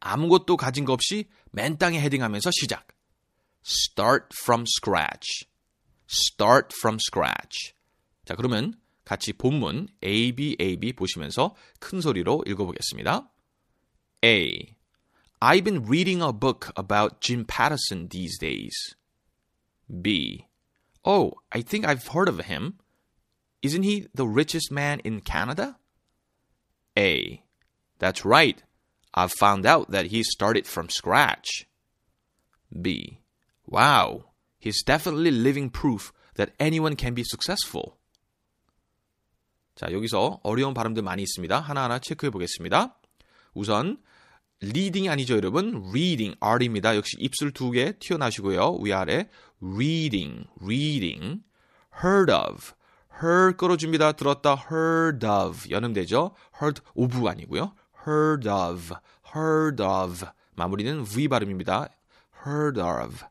아무것도 가진 거 없이 맨 땅에 헤딩하면서 시작. Start from scratch. Start from scratch. 자, 그러면 같이 본문 A, B, A, B 보시면서 큰 소리로 읽어보겠습니다. A. I've been reading a book about Jim Patterson these days. B. Oh, I think I've heard of him. Isn't he the richest man in Canada? A. That's right. I've found out that he started from scratch. B. Wow. He's definitely living proof that anyone can be successful. 자, 여기서 어려운 발음들 많이 있습니다. 하나하나 체크해 보겠습니다. 우선 reading이 아니죠, 여러분. reading, R입니다. 역시 입술 두 개 튀어나시고요. 위아래 reading, reading. heard of, heard 끌어줍니다. 들었다, heard of. 연음되죠. heard of 아니고요. Heard of, heard of. 마무리는 V 발음입니다. heard of.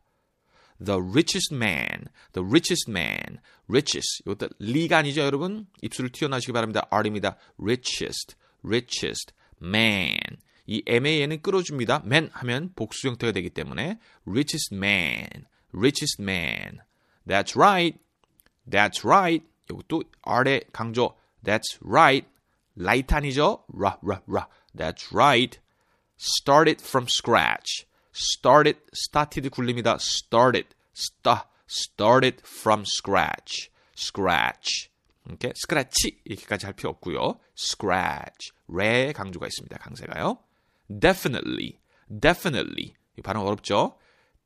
The richest man, the richest man, richest. 이것도 리가 아니죠, 여러분? 입술을 튀어나시기 바랍니다. R입니다. richest, richest man. 이 man은 끌어줍니다. man 하면 복수 형태가 되기 때문에 richest man, richest man. That's right, that's right. 이것도 R의 강조. That's right. Light 아니죠? 라, 라, 라. That's right. Started from scratch. Started, started 굴립니다. Started, sta, started from scratch. Scratch. 이렇게 스크래치 이렇게까지 할 필요 없고요. Scratch. 레 강조가 있습니다. 강세가요. Definitely, definitely. 이 발음 어렵죠?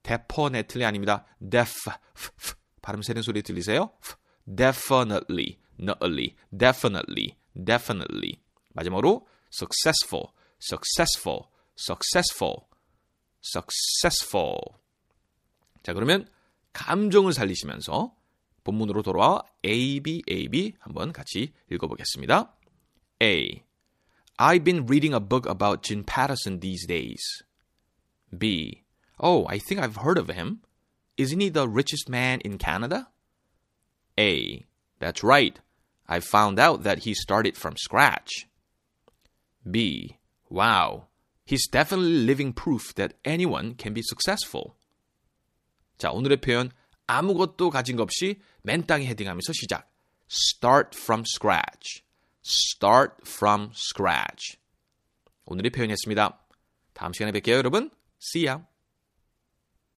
definitely 아닙니다. def, f, f. 발음 세는 소리 들리세요? f. definitely, nutly, definitely, definitely. 마지막으로 successful, successful, successful, successful. 자, 그러면 감정을 살리시면서 본문으로 돌아와 A, B, A, B 한번 같이 읽어보겠습니다. A. I've been reading a book about Jim Patterson these days. B. Oh, I think I've heard of him. Isn't he the richest man in Canada? A. That's right. I found out that he started from scratch. B. Wow. He's definitely living proof that anyone can be successful. 자, 오늘의 표현 아무것도 가진 것 없이 맨 땅에 헤딩하면서 시작. Start from scratch. Start from scratch. 오늘의 표현이었습니다. 다음 시간에 뵐게요, 여러분. See ya.